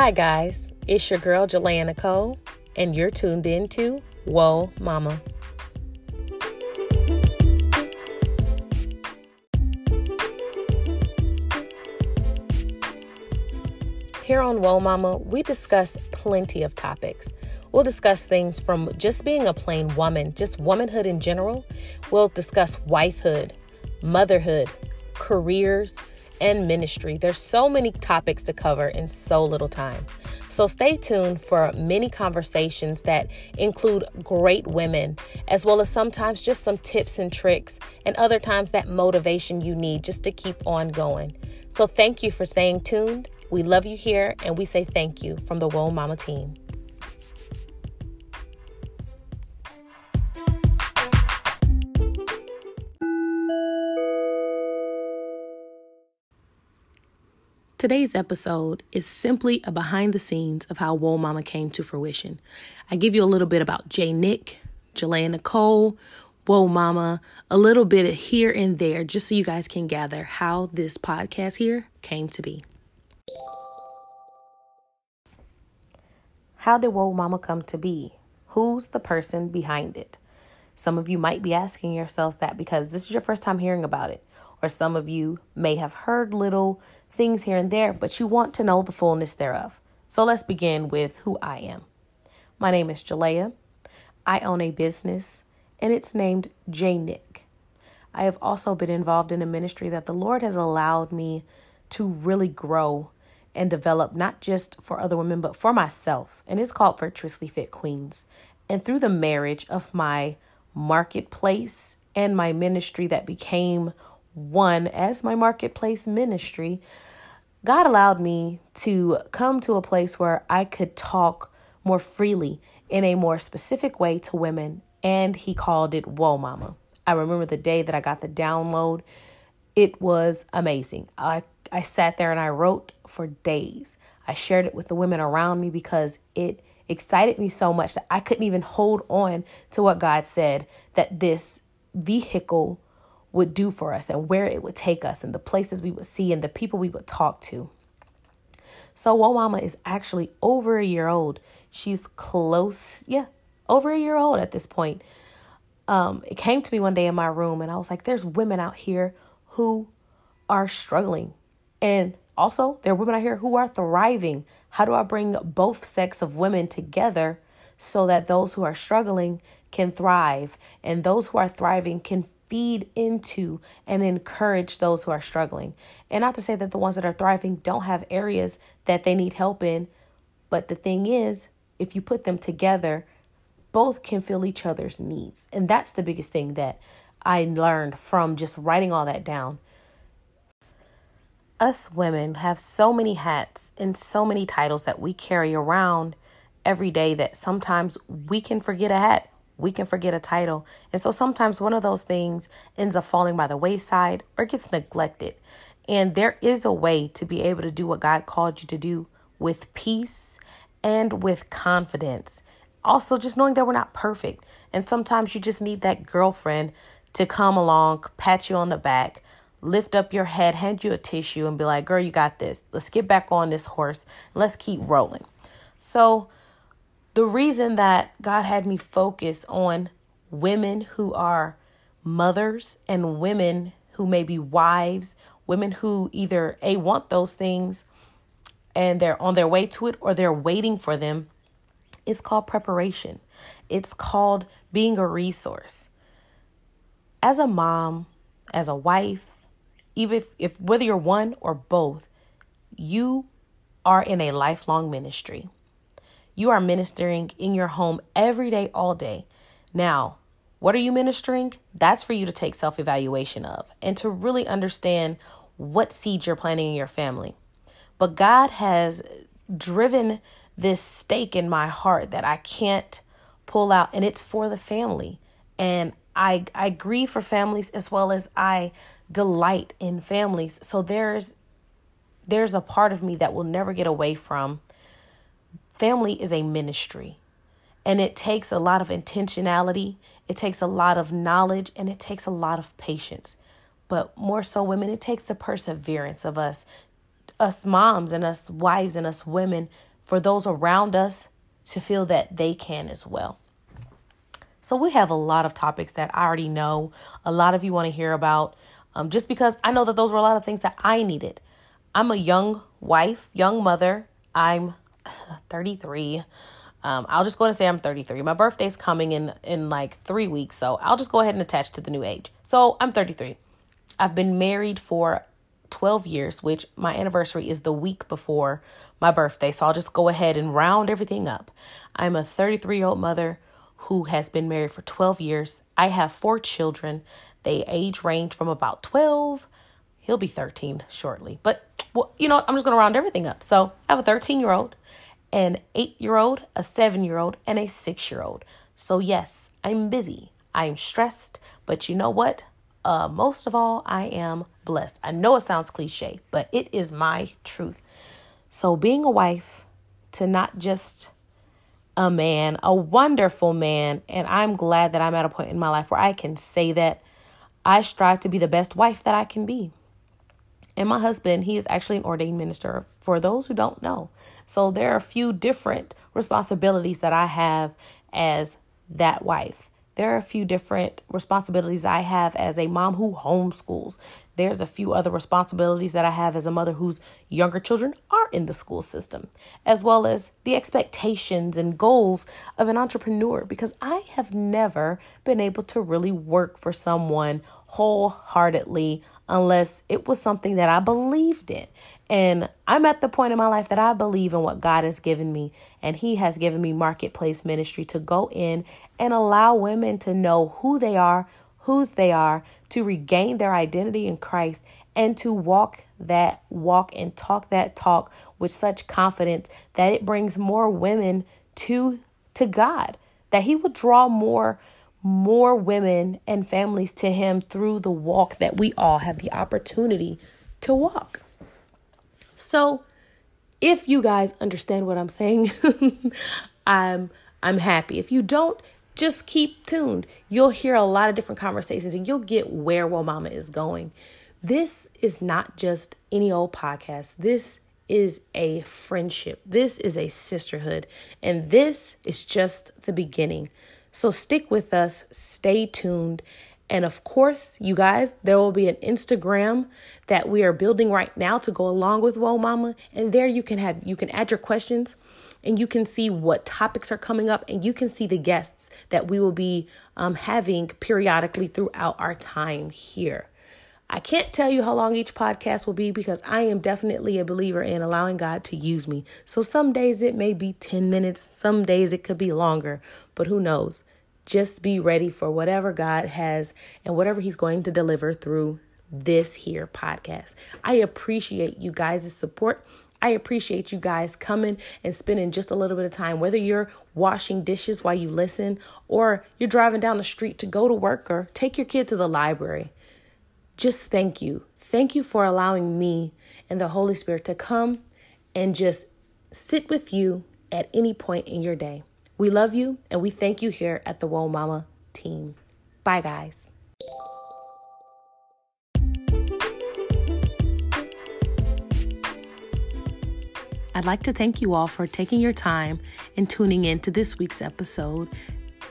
Hi, guys. It's your girl, Jalea Cole, and you're tuned in to Whoa Mama. Here on Whoa Mama, we discuss plenty of topics. We'll discuss things from just being a plain woman, just womanhood in general. We'll discuss wifehood, motherhood, careers, and ministry. There's so many topics to cover in so little time. So stay tuned for many conversations that include great women, as well as sometimes just some tips and tricks, and other times that motivation you need just to keep on going. So thank you for staying tuned. We love you here, and we say thank you from the Whoa Mama team. Today's episode is simply a behind the scenes of how Whoa Mama came to fruition. I give you a little bit about Jay Nick, Jalea Nicole, Whoa Mama, a little bit here and there, just so you guys can gather how this podcast here came to be. How did Whoa Mama come to be? Who's the person behind it? Some of you might be asking yourselves that because this is your first time hearing about it or some of you may have heard little things here and there, but you want to know the fullness thereof. So let's begin with who I am. My name is Jalea. I own a business, and it's named J Nick. I have also been involved in a ministry that the Lord has allowed me to really grow and develop, not just for other women, but for myself. And it's called Virtuously Fit Queens. And through the marriage of my marketplace and my ministry that became one as my marketplace ministry, God allowed me to come to a place where I could talk more freely in a more specific way to women, and He called it Whoa Mama. I remember the day that I got the download. It was amazing. I, I sat there and I wrote for days. I shared it with the women around me because it excited me so much that I couldn't even hold on to what God said that this vehicle would do for us and where it would take us and the places we would see and the people we would talk to. So, Whoa Mama is actually over a year old. She's close, yeah, over a year old at this point. Um, it came to me one day in my room and I was like, there's women out here who are struggling. And also, there are women out here who are thriving. How do I bring both sex of women together so that those who are struggling can thrive and those who are thriving can feed into and encourage those who are struggling. And not to say that the ones that are thriving don't have areas that they need help in, but the thing is, if you put them together, both can fill each other's needs. And that's the biggest thing that I learned from just writing all that down. Us women have so many hats and so many titles that we carry around every day that sometimes we can forget a hat we can forget a title. And so sometimes one of those things ends up falling by the wayside or gets neglected. And there is a way to be able to do what God called you to do with peace and with confidence. Also, just knowing that we're not perfect. And sometimes you just need that girlfriend to come along, pat you on the back, lift up your head, hand you a tissue, and be like, girl, you got this. Let's get back on this horse. Let's keep rolling. So, the reason that God had me focus on women who are mothers and women who may be wives, women who either A want those things and they're on their way to it or they're waiting for them. It's called preparation. It's called being a resource. As a mom, as a wife, even if, if whether you're one or both, you are in a lifelong ministry. You are ministering in your home every day, all day. Now, what are you ministering? That's for you to take self evaluation of and to really understand what seed you're planting in your family. But God has driven this stake in my heart that I can't pull out, and it's for the family. And I I grieve for families as well as I delight in families. So there's there's a part of me that will never get away from family is a ministry and it takes a lot of intentionality, it takes a lot of knowledge, and it takes a lot of patience. But more so, women, it takes the perseverance of us, us moms and us wives and us women for those around us to feel that they can as well. So, we have a lot of topics that I already know a lot of you want to hear about, um, just because I know that those were a lot of things that I needed. I'm a young wife, young mother. I'm 33. Um, I'll just go ahead and say I'm 33. My birthday's coming in in like three weeks, so I'll just go ahead and attach to the new age. So I'm 33. I've been married for 12 years, which my anniversary is the week before my birthday. So I'll just go ahead and round everything up. I'm a 33 year old mother who has been married for 12 years. I have four children. They age range from about 12. He'll be 13 shortly. But, well, you know, I'm just going to round everything up. So I have a 13 year old an eight year old, a seven year old, and a six year old. So, yes, I'm busy. I'm stressed, but you know what? Uh, most of all, I am blessed. I know it sounds cliche, but it is my truth. So, being a wife to not just a man, a wonderful man, and I'm glad that I'm at a point in my life where I can say that I strive to be the best wife that I can be. And my husband, he is actually an ordained minister for those who don't know. So there are a few different responsibilities that I have as that wife. There are a few different responsibilities I have as a mom who homeschools. There's a few other responsibilities that I have as a mother whose younger children are in the school system, as well as the expectations and goals of an entrepreneur, because I have never been able to really work for someone wholeheartedly unless it was something that I believed in. And I'm at the point in my life that I believe in what God has given me. And He has given me marketplace ministry to go in and allow women to know who they are, whose they are, to regain their identity in Christ, and to walk that walk and talk that talk with such confidence that it brings more women to to God. That He will draw more more women and families to Him through the walk that we all have the opportunity to walk. So, if you guys understand what I'm saying, I'm I'm happy. If you don't, just keep tuned. You'll hear a lot of different conversations and you'll get where Whoa Mama is going. This is not just any old podcast. This is a friendship. This is a sisterhood. And this is just the beginning. So stick with us, stay tuned. And of course, you guys, there will be an Instagram that we are building right now to go along with Whoa Mama. And there you can have you can add your questions and you can see what topics are coming up and you can see the guests that we will be um, having periodically throughout our time here. I can't tell you how long each podcast will be because I am definitely a believer in allowing God to use me. So some days it may be 10 minutes, some days it could be longer, but who knows? Just be ready for whatever God has and whatever He's going to deliver through this here podcast. I appreciate you guys' support. I appreciate you guys coming and spending just a little bit of time, whether you're washing dishes while you listen or you're driving down the street to go to work or take your kid to the library. Just thank you. Thank you for allowing me and the Holy Spirit to come and just sit with you at any point in your day. We love you and we thank you here at the Whoa Mama team. Bye, guys. I'd like to thank you all for taking your time and tuning in to this week's episode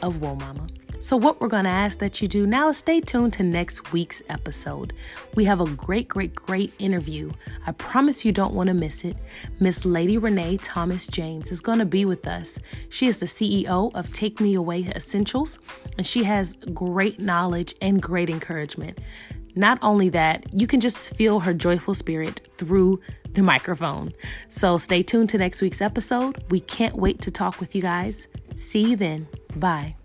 of Whoa Mama. So, what we're going to ask that you do now is stay tuned to next week's episode. We have a great, great, great interview. I promise you don't want to miss it. Miss Lady Renee Thomas James is going to be with us. She is the CEO of Take Me Away Essentials, and she has great knowledge and great encouragement. Not only that, you can just feel her joyful spirit through the microphone. So stay tuned to next week's episode. We can't wait to talk with you guys. See you then. Bye.